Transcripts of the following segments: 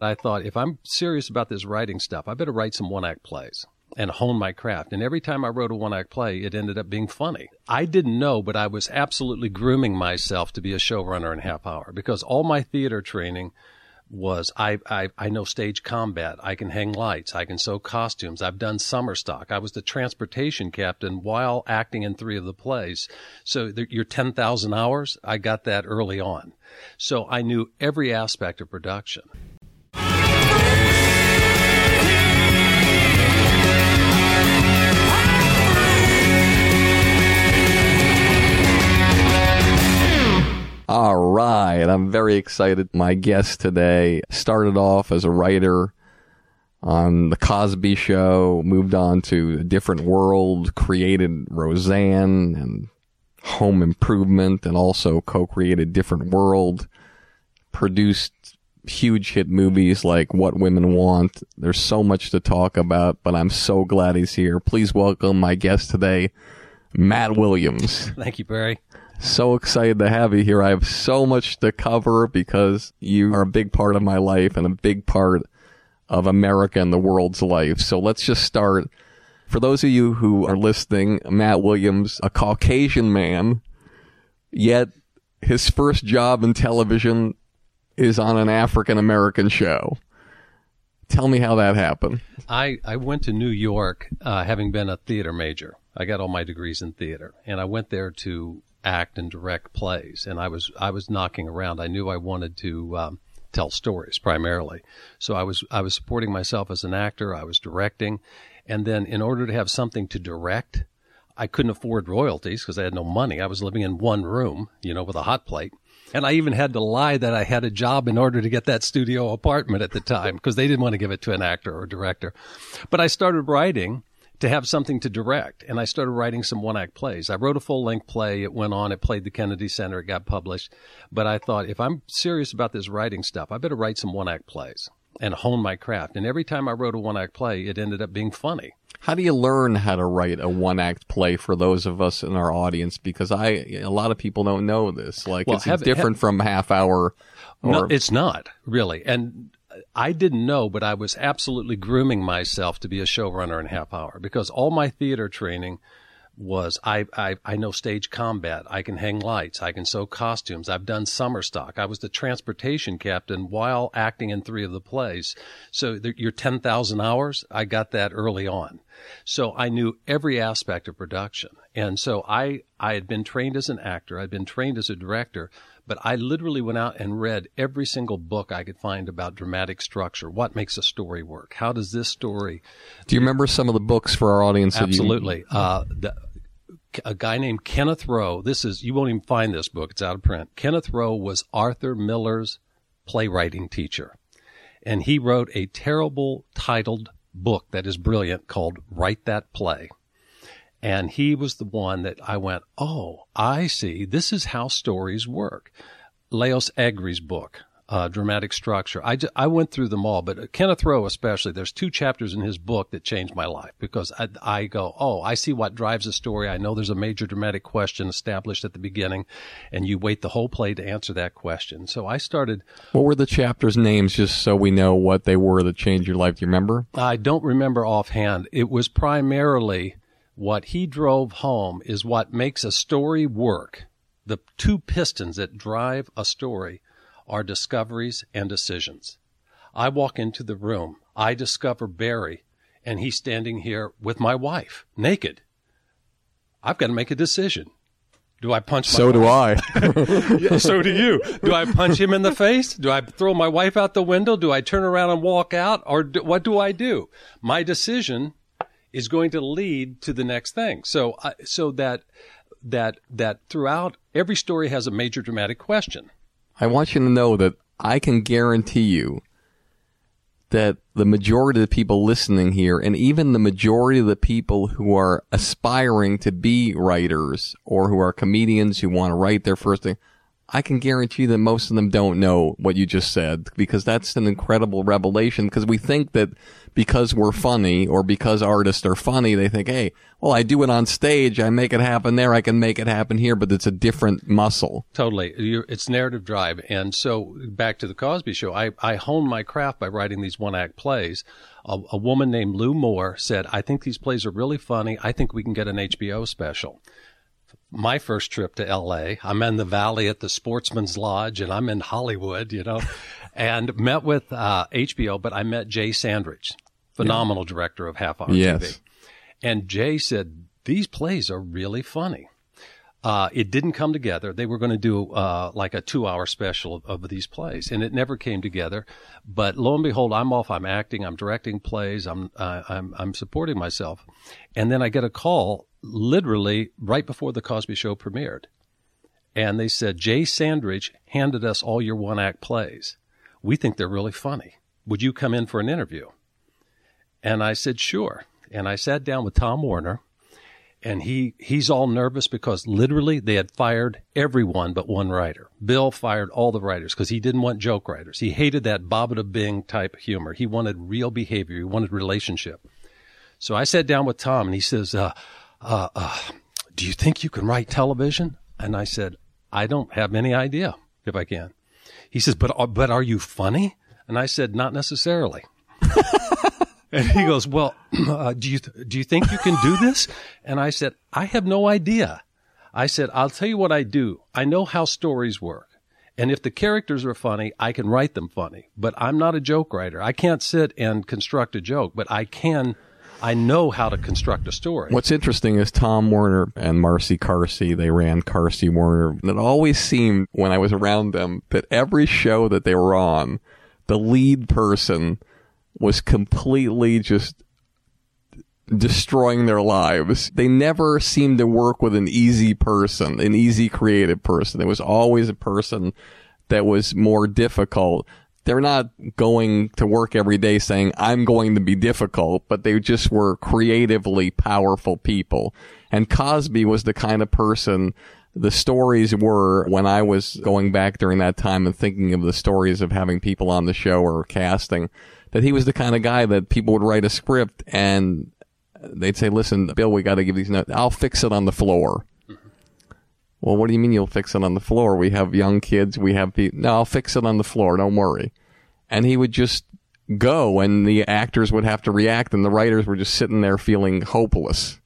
I thought, if I'm serious about this writing stuff, I better write some one act plays and hone my craft. And every time I wrote a one act play, it ended up being funny. I didn't know, but I was absolutely grooming myself to be a showrunner in half hour because all my theater training was I, I, I know stage combat. I can hang lights. I can sew costumes. I've done summer stock. I was the transportation captain while acting in three of the plays. So the, your 10,000 hours, I got that early on. So I knew every aspect of production. All right. I'm very excited. My guest today started off as a writer on The Cosby Show, moved on to A Different World, created Roseanne and Home Improvement, and also co created Different World, produced huge hit movies like What Women Want. There's so much to talk about, but I'm so glad he's here. Please welcome my guest today, Matt Williams. Thank you, Barry. So excited to have you here. I have so much to cover because you are a big part of my life and a big part of America and the world's life. So let's just start. For those of you who are listening, Matt Williams, a Caucasian man, yet his first job in television is on an African American show. Tell me how that happened. I, I went to New York, uh, having been a theater major. I got all my degrees in theater, and I went there to act and direct plays. And I was I was knocking around. I knew I wanted to um, tell stories primarily. So I was I was supporting myself as an actor. I was directing, and then in order to have something to direct, I couldn't afford royalties because I had no money. I was living in one room, you know, with a hot plate. And I even had to lie that I had a job in order to get that studio apartment at the time because they didn't want to give it to an actor or director. But I started writing to have something to direct. And I started writing some one act plays. I wrote a full length play. It went on. It played the Kennedy Center. It got published. But I thought, if I'm serious about this writing stuff, I better write some one act plays and hone my craft. And every time I wrote a one act play, it ended up being funny. How do you learn how to write a one act play for those of us in our audience? Because I, a lot of people don't know this. Like, well, it's have, different have, from half hour. Or... No, it's not really. And I didn't know, but I was absolutely grooming myself to be a showrunner in half hour because all my theater training was I, I, I know stage combat. I can hang lights. I can sew costumes. I've done summer stock. I was the transportation captain while acting in three of the plays. So your 10,000 hours, I got that early on. So I knew every aspect of production. And so I, I had been trained as an actor. I'd been trained as a director, but I literally went out and read every single book I could find about dramatic structure. What makes a story work? How does this story? Do you remember some of the books for our audience? Absolutely. You... Uh, the, a guy named Kenneth Rowe. This is you won't even find this book; it's out of print. Kenneth Rowe was Arthur Miller's playwriting teacher, and he wrote a terrible titled book that is brilliant called "Write That Play." And he was the one that I went, oh, I see. This is how stories work. Lajos Egri's book, uh, dramatic structure. I went through them all, but Kenneth Rowe especially, there's two chapters in his book that changed my life because I, I go, oh, I see what drives a story. I know there's a major dramatic question established at the beginning, and you wait the whole play to answer that question. So I started, What were the chapters' names, just so we know what they were that changed your life? Do you remember? I don't remember offhand. It was primarily what he drove home is what makes a story work. The two pistons that drive a story are discoveries and decisions. I walk into the room. I discover Barry, and he's standing here with my wife, naked. I've got to make a decision. Do I punch my So do I. so do you. Do I punch him in the face? Do I throw my wife out the window? Do I turn around and walk out? Or do, what do I do? My decision is going to lead to the next thing. So, I so that that that throughout every story has a major dramatic question. I want you to know that I can guarantee you that the majority of the people listening here, and even the majority of the people who are aspiring to be writers or who are comedians who want to write their first thing, I can guarantee that most of them don't know what you just said because that's an incredible revelation because we think that because we're funny or because artists are funny, they think, hey, well, I do it on stage. I make it happen there. I can make it happen here, but it's a different muscle. Totally. It's narrative drive. And so back to the Cosby show, I, I honed my craft by writing these one act plays. A, a woman named Lou Moore said, I think these plays are really funny. I think we can get an HBO special. My first trip to LA, I'm in the valley at the Sportsman's Lodge and I'm in Hollywood, you know, and met with uh, HBO, but I met Jay Sandrich, phenomenal director of Half Hour Yes. TV. And Jay said, These plays are really funny. Uh, it didn't come together. They were going to do uh, like a two-hour special of, of these plays, and it never came together. But lo and behold, I'm off. I'm acting. I'm directing plays. I'm uh, I'm I'm supporting myself, and then I get a call literally right before the Cosby Show premiered, and they said Jay Sandrich handed us all your one-act plays. We think they're really funny. Would you come in for an interview? And I said sure. And I sat down with Tom Werner and he he's all nervous because literally they had fired everyone but one writer. Bill fired all the writers because he didn't want joke writers. He hated that Babada Bing type humor. He wanted real behavior. He wanted relationship. So I sat down with Tom and he says, uh, uh, uh, "Do you think you can write television?" And I said, "I don't have any idea if I can." He says, "But uh, but are you funny?" And I said, "Not necessarily." And he goes, "Well, uh, do you do you think you can do this?" And I said, "I have no idea." I said, "I'll tell you what I do. I know how stories work, and if the characters are funny, I can write them funny. But I'm not a joke writer. I can't sit and construct a joke, but I can. I know how to construct a story." What's interesting is Tom Werner and Marcy Carsey, they ran Carsey Werner. It always seemed when I was around them that every show that they were on, the lead person was completely just destroying their lives. They never seemed to work with an easy person, an easy creative person. It was always a person that was more difficult. They're not going to work every day saying, I'm going to be difficult, but they just were creatively powerful people. And Cosby was the kind of person the stories were when I was going back during that time and thinking of the stories of having people on the show or casting, that he was the kind of guy that people would write a script and they'd say, listen, Bill, we got to give these notes. I'll fix it on the floor. Well, what do you mean you'll fix it on the floor? We have young kids. We have people. No, I'll fix it on the floor. Don't worry. And he would just go and the actors would have to react and the writers were just sitting there feeling hopeless.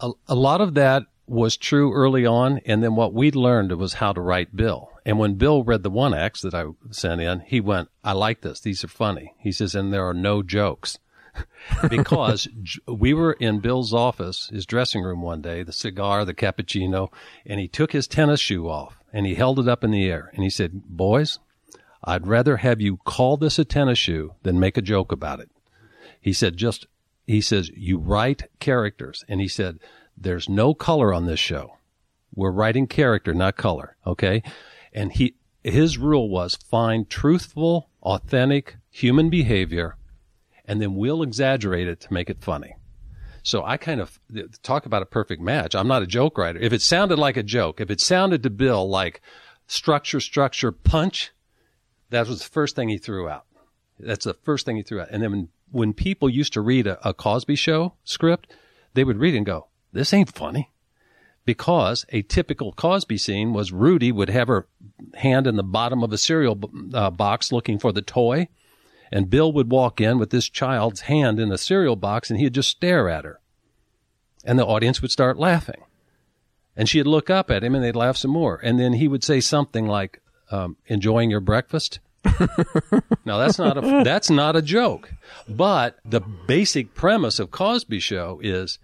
a, a lot of that was true early on, and then what we learned was how to write Bill. And when Bill read the one acts that I sent in, he went, "I like this. These are funny." He says, "And there are no jokes." because we were in Bill's office, his dressing room one day, the cigar, the cappuccino, and he took his tennis shoe off and he held it up in the air and he said, Boys, I'd rather have you call this a tennis shoe than make a joke about it. He said, just, he says, you write characters. And he said, there's no color on this show. We're writing character, not color. Okay. And he, his rule was find truthful, authentic human behavior and then we'll exaggerate it to make it funny. So I kind of talk about a perfect match. I'm not a joke writer. If it sounded like a joke, if it sounded to Bill like structure, structure, punch, That was the first thing he threw out. That's the first thing he threw out. And then when, when people used to read a, a Cosby show script, they would read and go, this ain't funny. Because a typical Cosby scene was Rudy would have her hand in the bottom of a cereal uh, box looking for the toy. And Bill would walk in with this child's hand in a cereal box and he'd just stare at her. And the audience would start laughing. And she'd look up at him and they'd laugh some more. And then he would say something like, um, enjoying your breakfast? now that's not a that's not a joke. But the basic premise of Cosby show is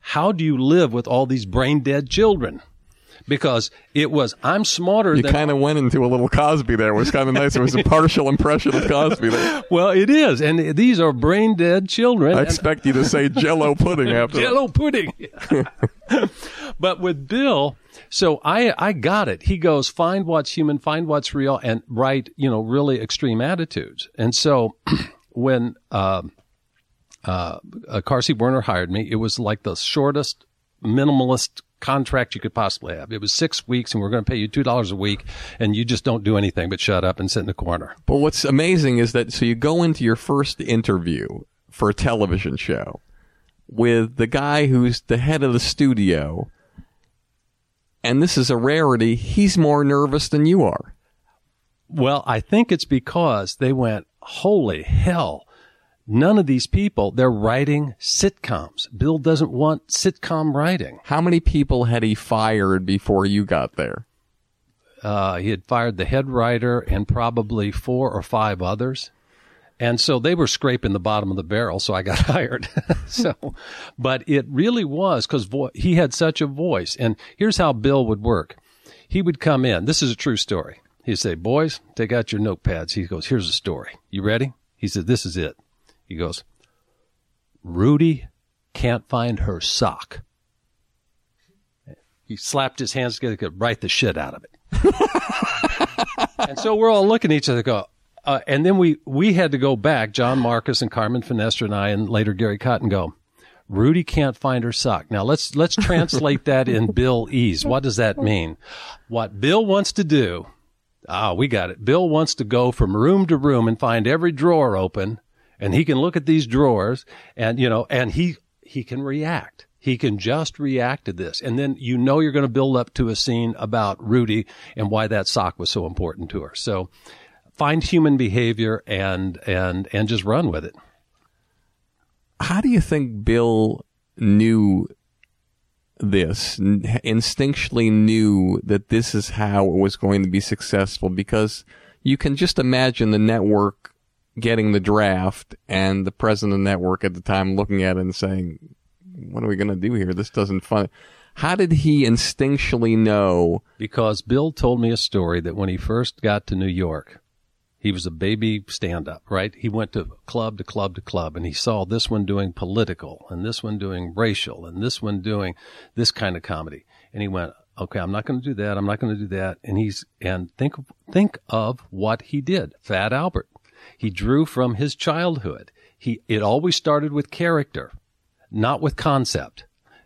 how do you live with all these brain dead children? Because it was, I'm smarter you kind of went into a little Cosby there. It was kind of nice. It was a partial impression of Cosby there. Well, it is. And these are brain dead children. I expect you to say jello pudding after Jello pudding. but with Bill, so I, I got it. He goes, find what's human, find what's real, and write, you know, really extreme attitudes. And so when, uh, uh, Carsey Werner hired me, it was like the shortest minimalist contract you could possibly have. It was six weeks and we're going to pay you $2 a week and you just don't do anything but shut up and sit in the corner. But what's amazing is that, so you go into your first interview for a television show with the guy who's the head of the studio and this is a rarity, he's more nervous than you are. Well, I think it's because they went, holy hell. None of these people, they're writing sitcoms. Bill doesn't want sitcom writing. How many people had he fired before you got there? Uh, he had fired the head writer and probably four or five others. And so they were scraping the bottom of the barrel, so I got hired. so, but it really was because vo- he had such a voice. And here's how Bill would work. He would come in. This is a true story. He'd say, boys, take out your notepads. He goes, here's a story. You ready? He said, this is it. He goes, Rudy can't find her sock. He slapped his hands together, could write the shit out of it. and so we're all looking at each other, go, uh, and then we we had to go back, John Markus and Carmen Finestra and I, and later Gary Cotton go. Rudy can't find her sock. Now let's let's translate that in Bill Ease. What does that mean? What Bill wants to do? Ah, we got it. Bill wants to go from room to room and find every drawer open, and he can look at these drawers, and you know, and he he can react. He can just react to this. And then you know you're going to build up to a scene about Rudy and why that sock was so important to her. So find human behavior and and and just run with it. How do you think Bill knew this instinctually knew that this is how it was going to be successful because you can just imagine the network getting the draft and the president of the network at the time looking at it and saying, what are we going to do here? This doesn't fun. How did he instinctually know? Because Bill told me a story that when he first got to New York, he was a baby stand up, right? He went to club to club to club and he saw this one doing political and this one doing racial and this one doing this kind of comedy. And he went, okay, I'm not going to do that. I'm not going to do that. And he's, and think, think of what he did. Fat Albert. He drew from his childhood. He, it always started with character, not with concept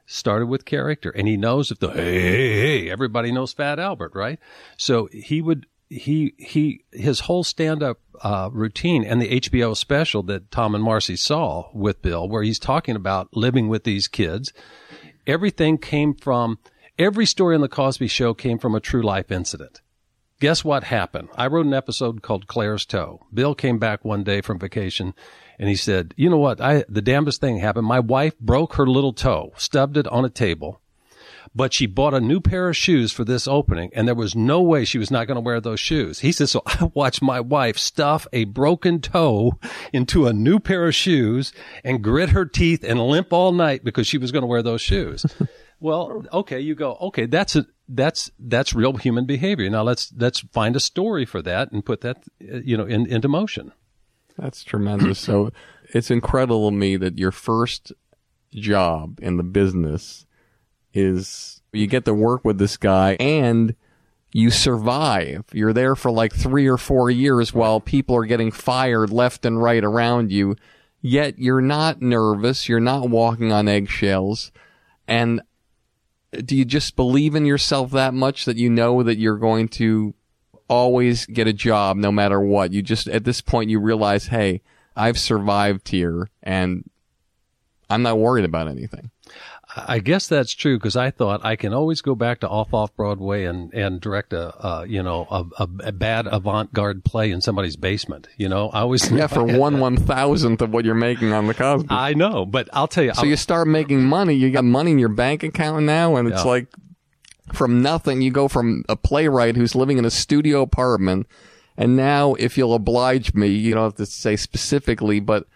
started with character and he knows if the hey, hey hey everybody knows fat albert right so he would he he his whole stand up uh, routine and the HBO special that Tom and Marcy saw with Bill, where he's talking about living with these kids, everything came from every story on the Cosby Show came from a true life incident. Guess what happened? I wrote an episode called Claire's Toe. Bill came back one day from vacation and he said, "You know what? I the damnedest thing happened. My wife broke her little toe, stubbed it on a table." but she bought a new pair of shoes for this opening and there was no way she was not going to wear those shoes. He says, so I watched my wife stuff a broken toe into a new pair of shoes and grit her teeth and limp all night because she was going to wear those shoes. well, okay, you go, okay, that's a, that's, that's real human behavior. Now let's, let's find a story for that and put that, you know, in, into motion. That's tremendous. so it's incredible to me that your first job in the business is you get to work with this guy and you survive. You're there for like three or four years while people are getting fired left and right around you. Yet you're not nervous. You're not walking on eggshells. And do you just believe in yourself that much that you know that you're going to always get a job no matter what. You just, at this point, you realize, hey, I've survived here and I'm not worried about anything. I guess that's true because I thought I can always go back to off off Broadway and and direct a, a you know a, a bad avant garde play in somebody's basement. You know, I always yeah for one one thousandth of what you're making on the Cosby. I know, but I'll tell you. So I'll, you start making money. You got money in your bank account now, and it's yeah. like from nothing. You go from a playwright who's living in a studio apartment, and now if you'll oblige me, you don't have to say specifically, but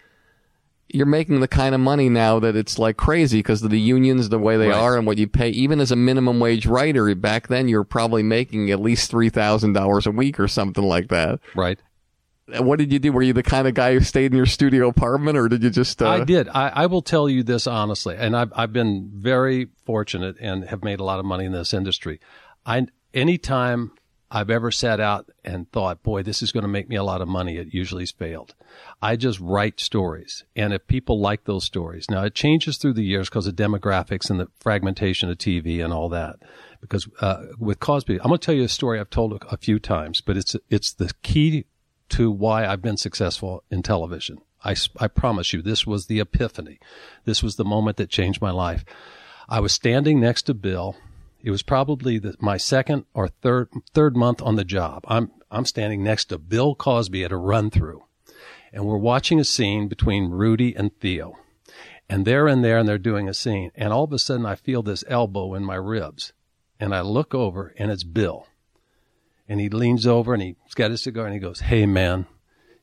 you're making the kind of money now that it's like crazy because of the unions the way they right. are and what you pay. Even as a minimum wage writer back then you're probably making at least $3000 a week or something like that. Right. What did you do? Were you the kind of guy who stayed in your studio apartment or did you just uh... i did. I, I will tell you this honestly and I've, I've been very fortunate and have made a lot of money in this industry. I anytime I've ever sat out and thought, boy, this is going to make me a lot of money. It usually has failed. I just write stories. And if people like those stories, now it changes through the years because of demographics and the fragmentation of TV and all that. Because uh, with Cosby, I'm going to tell you a story I've told a, a few times, but it's it's the key to why I've been successful in television. I, I promise you, this was the epiphany. This was the moment that changed my life. I was standing next to Bill it was probably the, my second or third third month on the job. I'm I'm standing next to Bill Cosby at a run through, and we're watching a scene between Rudy and Theo, and they're in there and they're doing a scene, and all of a sudden I feel this elbow in my ribs, and I look over and it's Bill, and he leans over and he's got his cigar and he goes, "Hey man,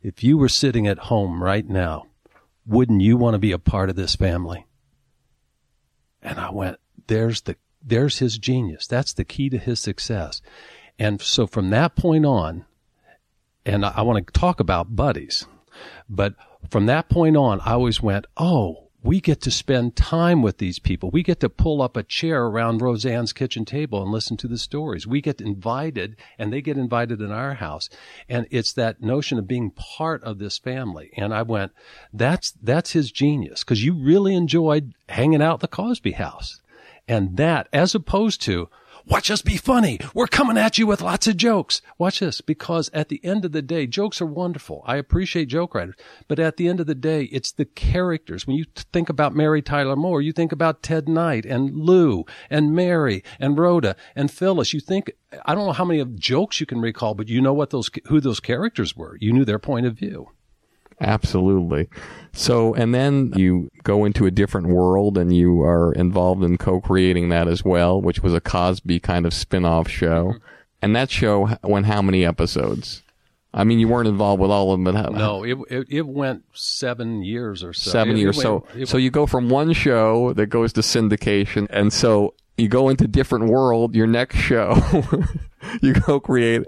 if you were sitting at home right now, wouldn't you want to be a part of this family?" And I went, "There's the there's his genius. That's the key to his success. And so from that point on, and I, I want to talk about buddies, but from that point on, I always went, oh, we get to spend time with these people. We get to pull up a chair around Roseanne's kitchen table and listen to the stories. We get invited and they get invited in our house. And it's that notion of being part of this family. And I went, that's, that's his genius because you really enjoyed hanging out at the Cosby house. And that, as opposed to, watch us be funny. We're coming at you with lots of jokes. Watch this, because at the end of the day, jokes are wonderful. I appreciate joke writers, but at the end of the day, it's the characters. When you think about Mary Tyler Moore, you think about Ted Knight and Lou and Mary and Rhoda and Phyllis. You think, I don't know how many of jokes you can recall, but you know what those, who those characters were. You knew their point of view. Absolutely. So, and then you go into a different world and you are involved in co-creating that as well, which was a Cosby kind of spin-off show. Mm-hmm. And that show went how many episodes? I mean, you weren't involved with all of them, but no, it, it, it went seven years or so. Seven it, years. so, so you go from one show that goes to syndication, and so you go into different world. Your next show, you go create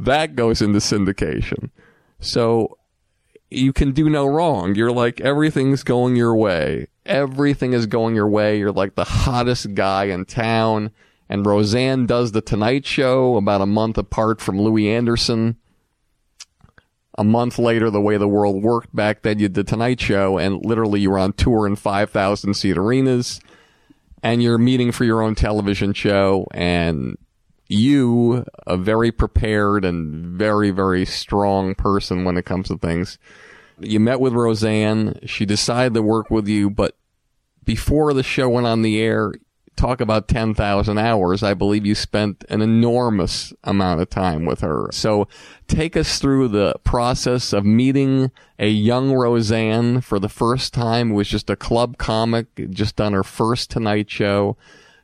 that goes into syndication. So you can do no wrong. You're like, everything's going your way. Everything is going your way. You're like the hottest guy in town. And Roseanne does the Tonight Show about a month apart from Louie Anderson. A month later, the way the world worked back then, you did the Tonight Show, and literally you were on tour in 5,000 seat arenas, and you're meeting for your own television show, and you, a very prepared and very, very strong person when it comes to things. You met with Roseanne. She decided to work with you, but before the show went on the air, talk about 10,000 hours. I believe you spent an enormous amount of time with her. So take us through the process of meeting a young Roseanne for the first time, who was just a club comic, just on her first Tonight Show,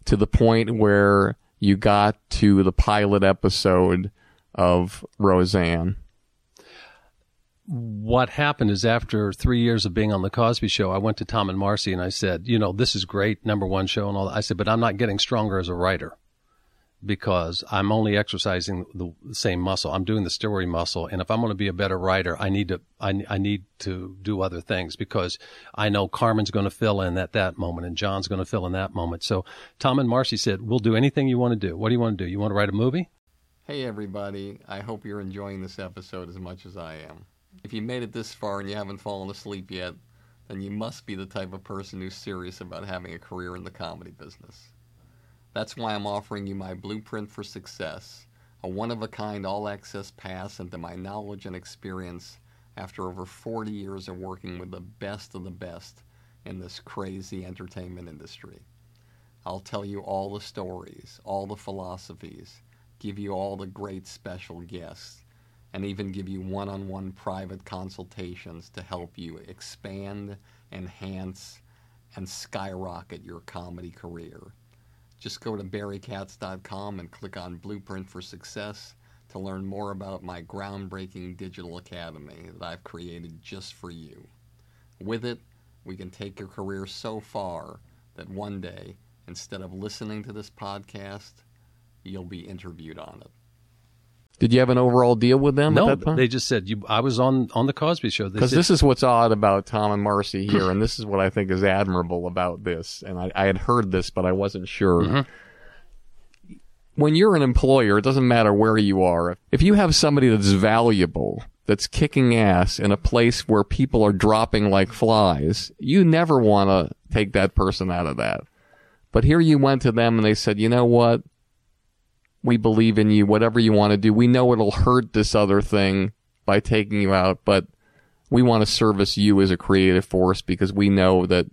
to the point where you got to the pilot episode of Roseanne? What happened is after three years of being on the Cosby Show, I went to Tom and Marcy and I said, you know, this is great, number one show and all that. I said, but I'm not getting stronger as a writer because I'm only exercising the same muscle. I'm doing the story muscle. And if I'm going to be a better writer, I need to, I, I need to do other things because I know Carmen's going to fill in at that moment and John's going to fill in that moment. So Tom and Marcy said, we'll do anything you want to do. What do you want to do? You want to write a movie? Hey, everybody. I hope you're enjoying this episode as much as I am. If you made it this far and you haven't fallen asleep yet, then you must be the type of person who's serious about having a career in the comedy business. That's why I'm offering you my blueprint for success, a one of a kind all access pass into my knowledge and experience after over 40 years of working with the best of the best in this crazy entertainment industry. I'll tell you all the stories, all the philosophies, give you all the great special guests, and even give you one on one private consultations to help you expand, enhance, and skyrocket your comedy career. Just go to barrykatz.com and click on Blueprint for Success to learn more about my groundbreaking digital academy that I've created just for you. With it, we can take your career so far that one day, instead of listening to this podcast, you'll be interviewed on it. Did you have an overall deal with them no, at that point? they just said you. I was on on the Cosby Show. Because this is what's odd about Tom and Marcy here, and this is what I think is admirable about this. And I, I had heard this, but I wasn't sure. Mhm. When you're an employer, it doesn't matter where you are. If you have somebody that's valuable, that's kicking ass in a place where people are dropping like flies, you never want to take that person out of that. But here you went to them and they said, you know what? We believe in you. Whatever you want to do, we know it'll hurt this other thing by taking you out, but we want to service you as a creative force because we know that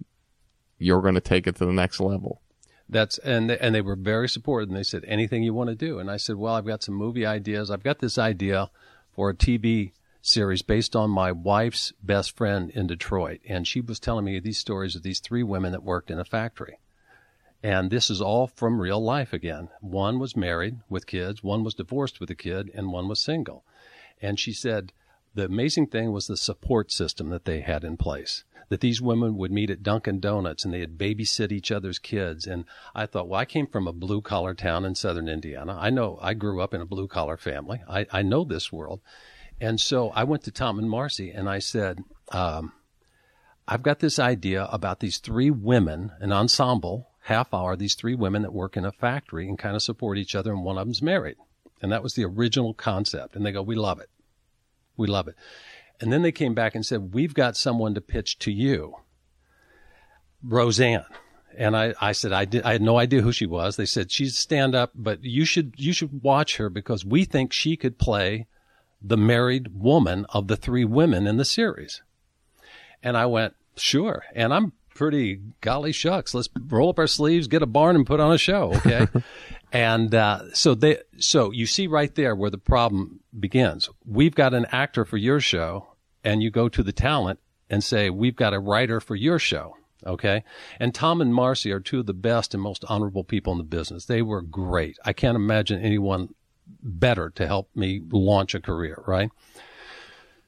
you're going to take it to the next level. That's and they, and they were very supportive. And they said anything you want to do. And I said, well, I've got some movie ideas. I've got this idea for a TV series based on my wife's best friend in Detroit, and she was telling me these stories of these three women that worked in a factory. And this is all from real life again. One was married with kids, one was divorced with a kid, and one was single. And she said the amazing thing was the support system that they had in place. That these women would meet at Dunkin' Donuts and they'd babysit each other's kids. And I thought, well, I came from a blue collar town in southern Indiana. I know I grew up in a blue collar family. I, I know this world. And so I went to Tom and Marcy and I said, um, I've got this idea about these three women, an ensemble, half hour, these three women that work in a factory and kind of support each other, and one of them's married. And that was the original concept. And they go, We love it. We love it. And then they came back and said, We've got someone to pitch to you, Roseanne. And I, I said I did I had no idea who she was. They said she's stand up, but you should you should watch her because we think she could play the married woman of the three women in the series. And I went, sure. And I'm pretty golly shucks. Let's roll up our sleeves, get a barn, and put on a show. Okay. and uh, so they, so you see right there where the problem begins. We've got an actor for your show, and you go to the talent and say, we've got a writer for your show. Okay. And Tom and Marcy are two of the best and most honorable people in the business. They were great. I can't imagine anyone better to help me launch a career, right?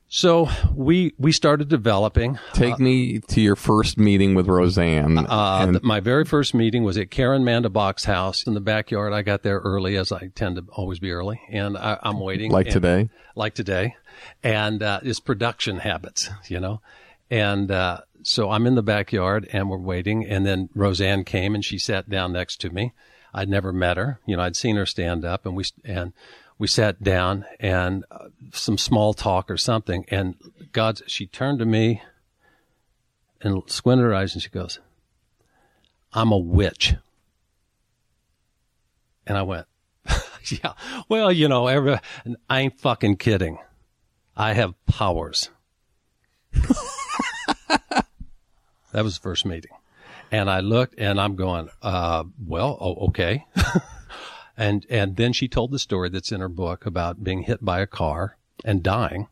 So we we started developing. Take me to your first meeting with Roseanne. Uh, and my very first meeting was at Caryn Mandabach's house in the backyard. I got there early, as I tend to always be early, and I, I'm waiting. like and- today. like today, and uh, it's production habits, you know. And uh, so I'm in the backyard, and we're waiting. And then Roseanne came, and she sat down next to me. I'd never met her, you know. I'd seen her stand up, and we and we sat down and uh, some small talk or something. And God, she turned to me and squinted her eyes, and she goes, "I'm a witch." And I went, "Yeah, well, you know, every, I ain't fucking kidding. I have powers." that was the first meeting. And I looked and I'm going, uh, well, oh, okay. and, and then she told the story that's in her book about being hit by a car and dying.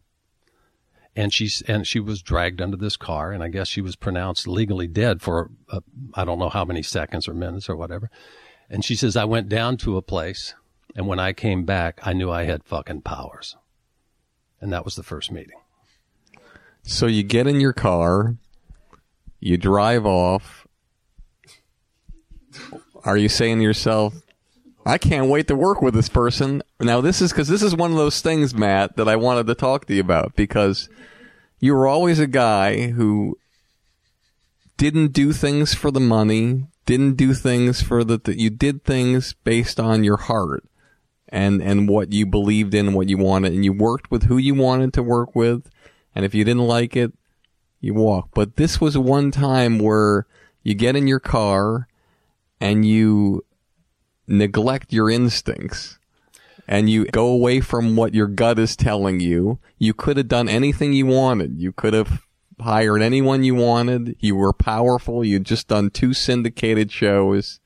And she's, and she was dragged under this car and I guess she was pronounced legally dead for, uh, I don't know how many seconds or minutes or whatever. And she says, I went down to a place and when I came back, I knew I had fucking powers. And that was the first meeting. So you get in your car, you drive off. Are you saying to yourself, I can't wait to work with this person? Now, this is because this is one of those things, Matt, that I wanted to talk to you about because you were always a guy who didn't do things for the money, didn't do things for the, th- you did things based on your heart and, and what you believed in, and what you wanted, and you worked with who you wanted to work with. And if you didn't like it, you walk. But this was one time where you get in your car and you neglect your instincts. and you go away from what your gut is telling you. You could have done anything you wanted. You could have hired anyone you wanted. You were powerful. You'd just done two syndicated shows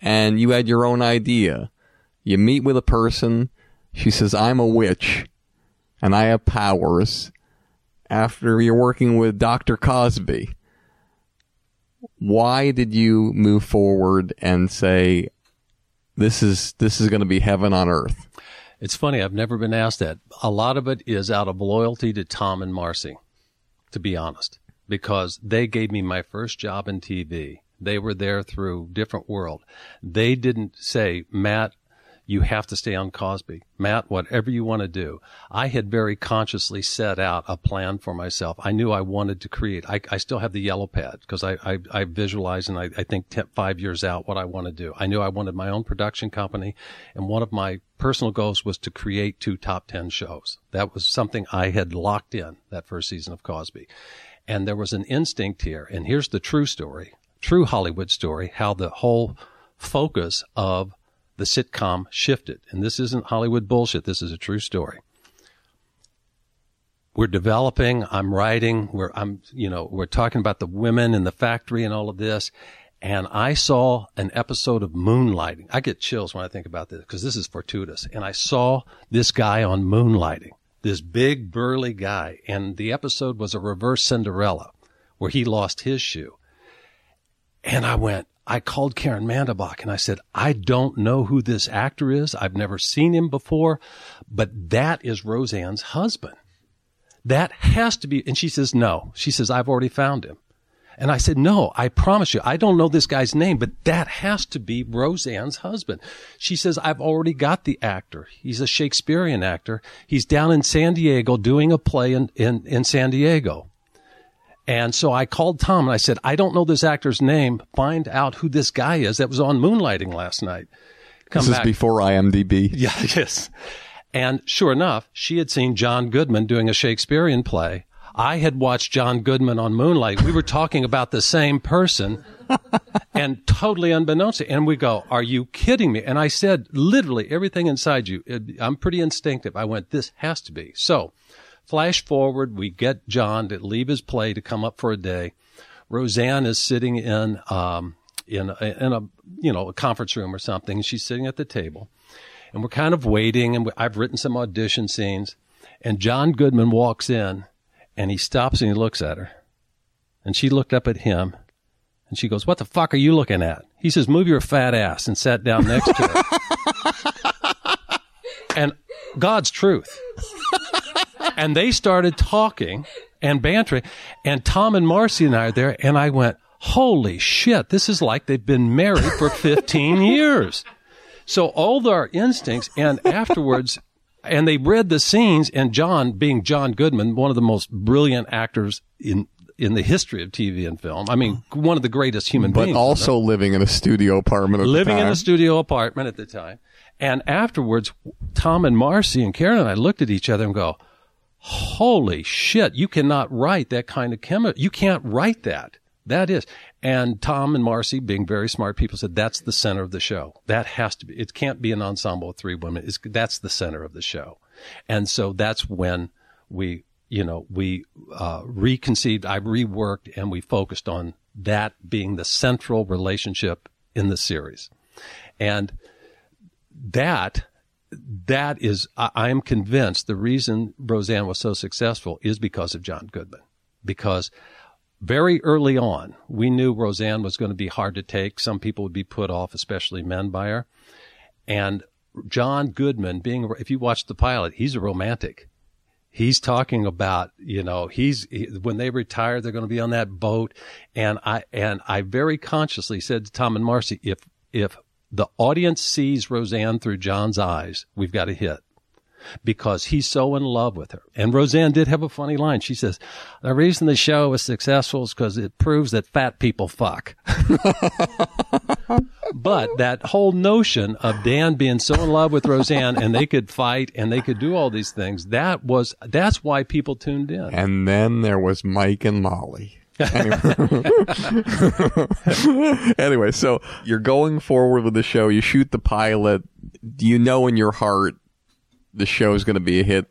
and you had your own idea. You meet with a person. She says, I'm a witch and I have powers after you're working with Dr. Cosby. Why did you move forward and say, this is, this is going to be heaven on earth? It's funny. I've never been asked that. A lot of it is out of loyalty to Tom and Marcy, to be honest, because they gave me my first job in TV. They were there through different world. They didn't say, Matt, you have to stay on Cosby. Matt, whatever you want to do. I had very consciously set out a plan for myself. I knew I wanted to create. I, I still have the yellow pad because I, I, I, visualize and I, I think five years out what I want to do. I knew I wanted my own production company. And one of my personal goals was to create two top 10 shows. That was something I had locked in that first season of Cosby. And there was an instinct here. And here's the true story, true Hollywood story, how the whole focus of the sitcom shifted. And this isn't Hollywood bullshit. This is a true story. We're developing. I'm writing. We're, I'm, you know, we're talking about the women in the factory and all of this. And I saw an episode of Moonlighting. I get chills when I think about this because this is fortuitous. And I saw this guy on Moonlighting, this big burly guy. And the episode was a reverse Cinderella where he lost his shoe. And I went, I called Caryn Mandabach and I said, I don't know who this actor is. I've never seen him before, but that is Roseanne's husband. That has to be. And she says, no. She says, I've already found him. And I said, no, I promise you, I don't know this guy's name, but that has to be Roseanne's husband. She says, I've already got the actor. He's a Shakespearean actor. He's down in San Diego doing a play in, in, in San Diego. And so I called Tom and I said, I don't know this actor's name. Find out who this guy is that was on Moonlighting last night. Come this back. is before IMDb. Yeah, yes. And sure enough, she had seen John Goodman doing a Shakespearean play. I had watched John Goodman on Moonlight. We were talking about the same person and totally unbeknownst to, and we go, are you kidding me? And I said, literally everything inside you. I'm pretty instinctive. I went, this has to be. So Flash forward, we get John to leave his play to come up for a day. Roseanne is sitting in um, in a, in a you know a conference room or something. She's sitting at the table, and we're kind of waiting. And I've written some audition scenes, and John Goodman walks in, and he stops and he looks at her, and she looked up at him, and she goes, "What the fuck are you looking at?" He says, "Move your fat ass," and sat down next to her. and God's truth and they started talking and bantering. And Tom and Marcy and I are there, and I went, holy shit, this is like they've been married for 15 years. So all our instincts, and afterwards, and they read the scenes, and John, being John Goodman, one of the most brilliant actors in in the history of TV and film. I mean, one of the greatest human but beings. But also living in a studio apartment living in a studio apartment at the time. And afterwards, Tom and Marcy and Caryn and I looked at each other and go, holy shit, you cannot write that kind of chemistry. You can't write that. That is. And Tom and Marcy, being very smart people, said that's the center of the show. That has to be. It can't be an ensemble of three women. It's, that's the center of the show. And so that's when we, you know, we uh, reconceived, I reworked, and we focused on that being the central relationship in the series. And that that is, I am convinced the reason Roseanne was so successful is because of John Goodman. Because very early on, we knew Roseanne was going to be hard to take. Some people would be put off, especially men by her. And John Goodman being, if you watch the pilot, he's a romantic. He's talking about, you know, he's, he, when they retire, they're going to be on that boat. And I, and I very consciously said to Tom and Marcy, if, if the audience sees Roseanne through John's eyes, we've got a hit because he's so in love with her. And Roseanne did have a funny line. She says, the reason the show is successful is because it proves that fat people fuck. but that whole notion of Dan being so in love with Roseanne and they could fight and they could do all these things, that was, that's why people tuned in. And then there was Mike and Molly. anyway. so you're going forward with the show. You shoot the pilot. Do you know in your heart the show is going to be a hit?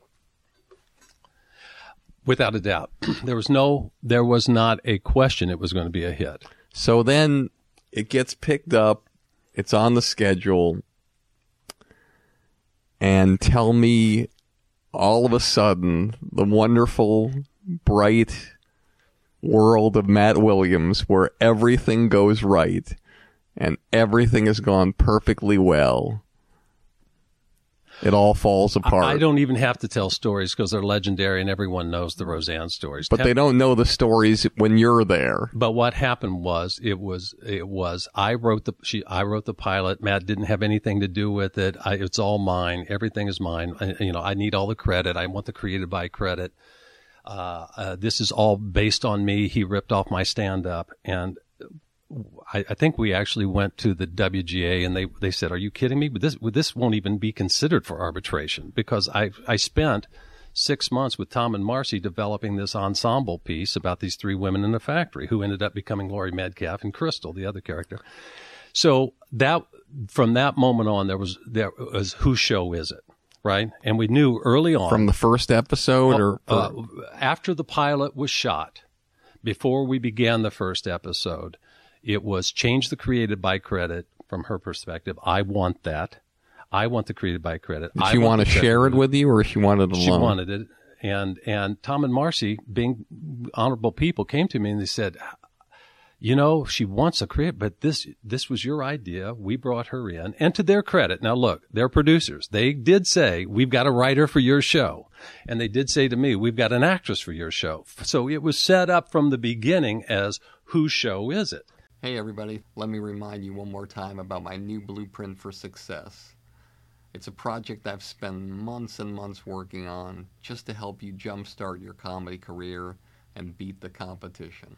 Without a doubt, there was no, there was not a question it was going to be a hit. So then it gets picked up. It's on the schedule. And tell me all of a sudden the wonderful, bright world of Matt Williams where everything goes right and everything has gone perfectly well. It all falls apart. I don't even have to tell stories because they're legendary and everyone knows the Roseanne stories. but they don't know the stories when you're there. But what happened was it was it was I wrote the she I wrote the pilot. Matt didn't have anything to do with it. I, it's all mine. Everything is mine. I, you know, I need all the credit. I want the created by credit. Uh, uh, this is all based on me. He ripped off my stand up, and I, I, think we actually went to the WGA and they, they said, "Are you kidding me? This this won't even be considered for arbitration because I I spent six months with Tom and Marcy developing this ensemble piece about these three women in the factory who ended up becoming Laurie Metcalf and Crystal, the other character. So that from that moment on, there was there was whose show is it? Right? And we knew early on from the first episode, or, uh, after the pilot was shot, before we began the first episode, it was change the created by credit from her perspective. I want that. I want the created by credit. Did she want, want to share it with you, or she wanted it alone? She wanted it, and and Tom and Marcy, being honorable people, came to me and they said, you know, she wants a create, but this, this was your idea. We brought her in. And to their credit, now look, they're producers. They did say, we've got a writer for your show. And they did say to me, we've got an actress for your show. So it was set up from the beginning as, whose show is it? Hey everybody, let me remind you one more time about my new blueprint for success. It's a project I've spent months and months working on just to help you jumpstart your comedy career and beat the competition.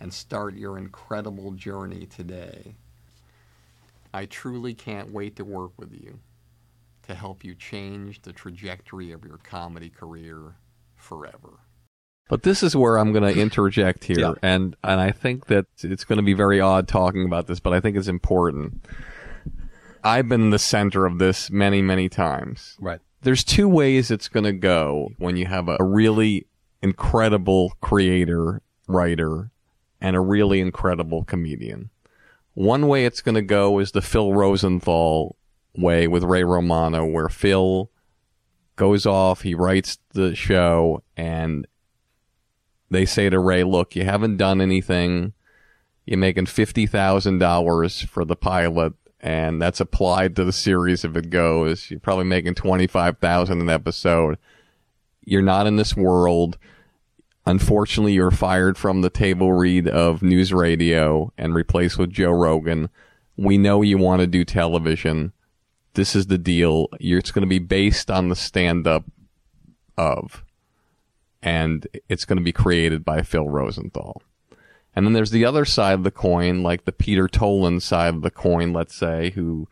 and start your incredible journey today. I truly can't wait to work with you to help you change the trajectory of your comedy career forever. But this is where I'm going to interject here, yeah. and and I think that it's going to be very odd talking about this, but I think it's important. I've been the center of this many, many times. Right. There's two ways it's going to go when you have a, a really incredible creator, writer, and a really incredible comedian. One way it's going to go is the Phil Rosenthal way with Ray Romano, where Phil goes off, he writes the show, and they say to Ray, look, you haven't done anything. You're making $50,000 for the pilot, and that's applied to the series if it goes. You're probably making 25000 an episode. You're not in this world Unfortunately, you're fired from the table read of NewsRadio and replaced with Joe Rogan. We know you want to do television. This is the deal. You're, it's going to be based on the stand up of, and it's going to be created by Phil Rosenthal. And then there's the other side of the coin, like the Peter Tolan side of the coin, let's say, who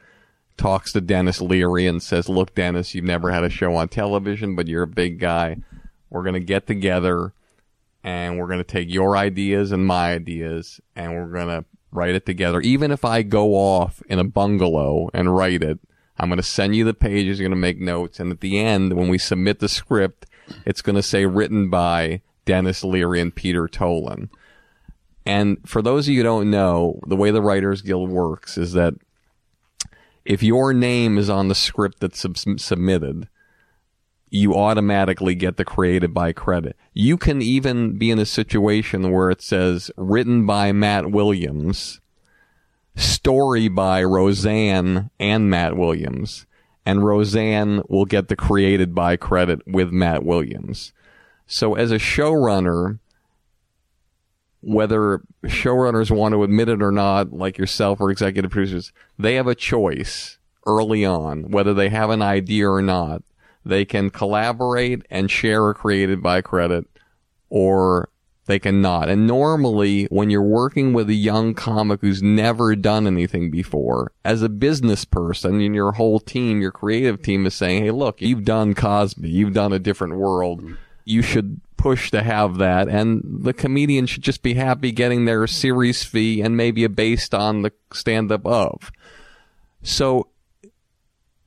talks to Denis Leary and says, Look, Denis, you've never had a show on television, but you're a big guy. We're going to get together and we're going to take your ideas and my ideas and we're going to write it together. Even if I go off in a bungalow and write it, I'm going to send you the pages, you're going to make notes. And at the end, when we submit the script, it's going to say written by Denis Leary and Peter Tolan. And for those of you who don't know, the way the Writers Guild works is that if your name is on the script that's sub- submitted, you automatically get the created by credit. You can even be in a situation where it says written by Matt Williams, story by Roseanne and Matt Williams, and Roseanne will get the created by credit with Matt Williams. So as a showrunner, whether showrunners want to admit it or not, like yourself or executive producers, they have a choice early on, whether they have an idea or not they can collaborate and share a created by credit or they cannot. And normally when you're working with a young comic who's never done anything before, as a business person and your whole team, your creative team is saying, Hey, look, you've done Cosby. You've done a different world. You should push to have that. And the comedian should just be happy getting their series fee and maybe a based on the stand up of. So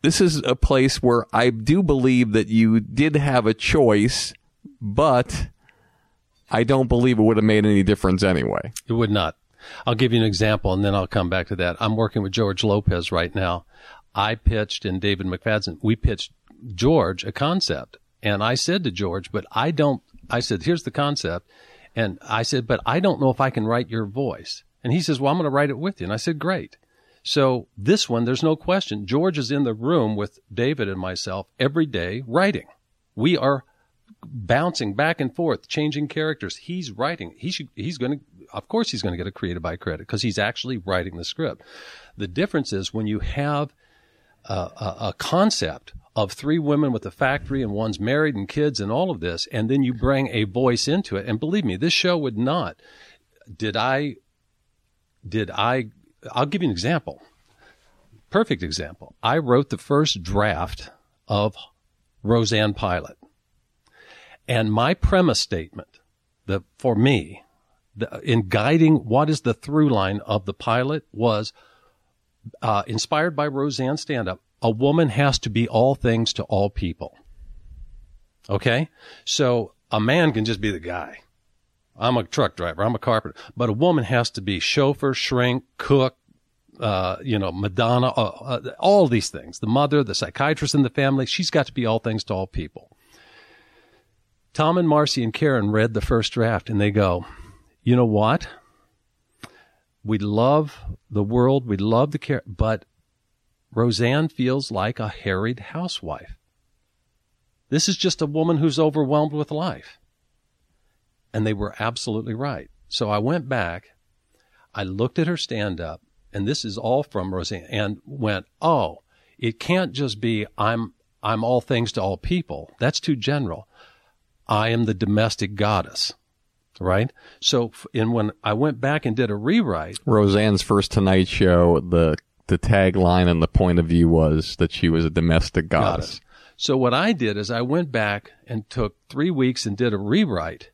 this is a place where I do believe that you did have a choice, but I don't believe it would have made any difference anyway. It would not. I'll give you an example and then I'll come back to that. I'm working with George Lopez right now. I pitched and David McFadden, we pitched George a concept. And I said to George, but I don't, I said, here's the concept. And I said, but I don't know if I can write your voice. And he says, well, I'm going to write it with you. And I said, great. So this one, there's no question. George is in the room with David and myself every day writing. We are bouncing back and forth, changing characters. He's writing. He should, he's going to, of course, he's going to get a created by credit because he's actually writing the script. The difference is when you have a, a, a concept of three women with a factory and one's married and kids and all of this, and then you bring a voice into it. And believe me, this show would not. Did I, did I I'll give you an example. Perfect example. I wrote the first draft of Roseanne Pilot. And my premise statement, the, for me, the, in guiding what is the through line of the pilot was uh, inspired by Roseanne stand up. A woman has to be all things to all people. Okay? So a man can just be the guy. I'm a truck driver. I'm a carpenter. But a woman has to be chauffeur, shrink, cook, uh, you know, Madonna, uh, uh, all these things. The mother, the psychiatrist in the family. She's got to be all things to all people. Tom and Marcy and Caryn read the first draft and they go, you know what? We love the world. We love the care, but Roseanne feels like a harried housewife. This is just a woman who's overwhelmed with life. And they were absolutely right. So I went back, I looked at her stand up, and this is all from Roseanne, and went, oh, it can't just be I'm I'm all things to all people. That's too general. I am the domestic goddess, right? So, and when I went back and did a rewrite, Roseanne's first Tonight Show, the the tagline and the point of view was that she was a domestic goddess. So what I did is I went back and took three weeks and did a rewrite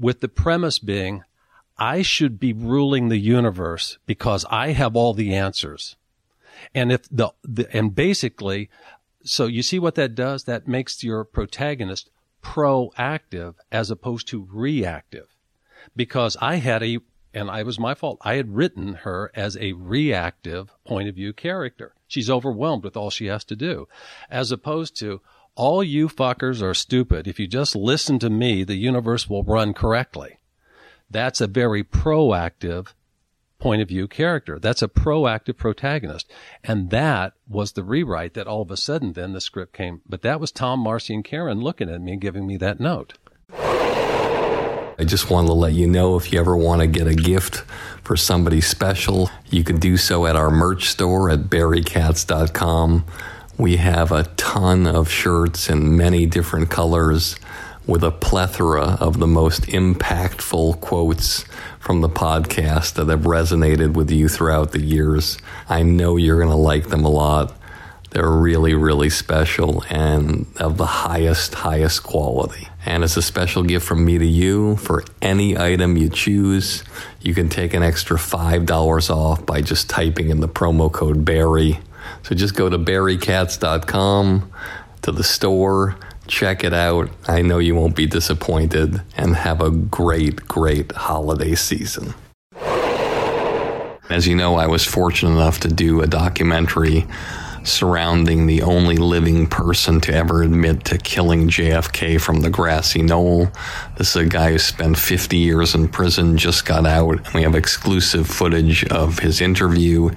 with the premise being I should be ruling the universe because I have all the answers. And if the, the, and basically, so you see what that does? That makes your protagonist proactive as opposed to reactive. Because I had a, and I was my fault, I had written her as a reactive point of view character. She's overwhelmed with all she has to do. As opposed to, all you fuckers are stupid. If you just listen to me, the universe will run correctly. That's a very proactive point of view character. That's a proactive protagonist. And that was the rewrite that all of a sudden then the script came. But that was Tom, Marcy, and Caryn looking at me and giving me that note. I just wanted to let you know if you ever want to get a gift for somebody special, you can do so at our merch store at barrykatz.com. We have a ton of shirts in many different colors with a plethora of the most impactful quotes from the podcast that have resonated with you throughout the years. I know you're going to like them a lot. They're really, really special and of the highest, highest quality. And it's a special gift from me to you for any item you choose. You can take an extra $5 off by just typing in the promo code Barry so just go to barrykatz.com to the store, check it out. I know you won't be disappointed, and have a great, great holiday season. As you know, I was fortunate enough to do a documentary surrounding the only living person to ever admit to killing JFK from the grassy knoll. This is a guy who spent 50 years in prison, just got out, and we have exclusive footage of his interview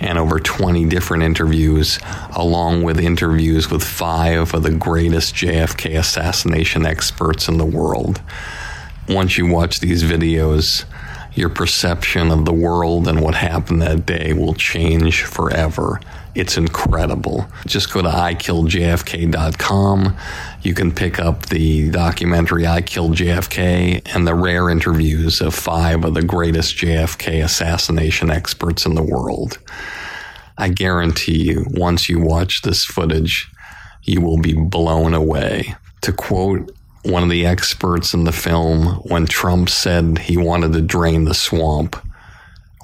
and over 20 different interviews, along with interviews with five of the greatest JFK assassination experts in the world. Once you watch these videos, your perception of the world and what happened that day will change forever. It's incredible. Just go to ikilljfk.com. You can pick up the documentary I Killed JFK and the rare interviews of five of the greatest JFK assassination experts in the world. I guarantee you, once you watch this footage, you will be blown away. To quote one of the experts in the film, when Trump said he wanted to drain the swamp,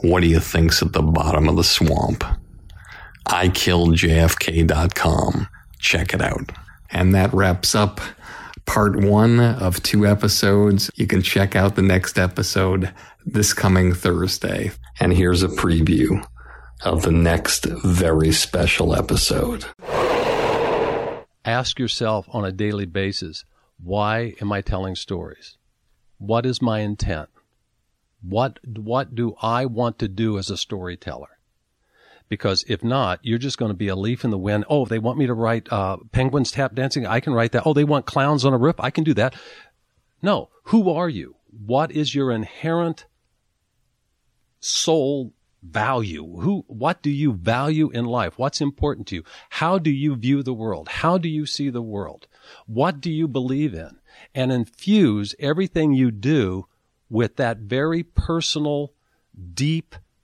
what do you think's at the bottom of the swamp? I killed ikilljfk.com. Check it out. And that wraps up part one of two episodes. You can check out the next episode this coming Thursday. And here's a preview of the next very special episode. Ask yourself on a daily basis why am I telling stories? What is my intent? What, what do I want to do as a storyteller? Because if not, you're just going to be a leaf in the wind. Oh, they want me to write uh, penguins tap dancing. I can write that. Oh, they want clowns on a roof. I can do that. No. Who are you? What is your inherent soul value? Who, what do you value in life? What's important to you? How do you view the world? How do you see the world? What do you believe in? And infuse everything you do with that very personal, deep,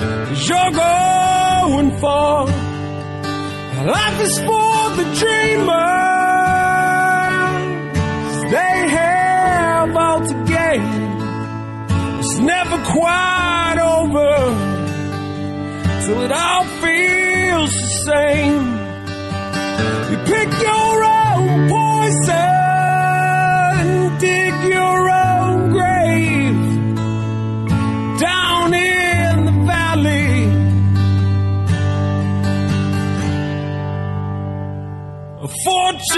cause you're going far. Life is for the dreamers, they have all to gain. It's never quite over till it all feels the same. You pick your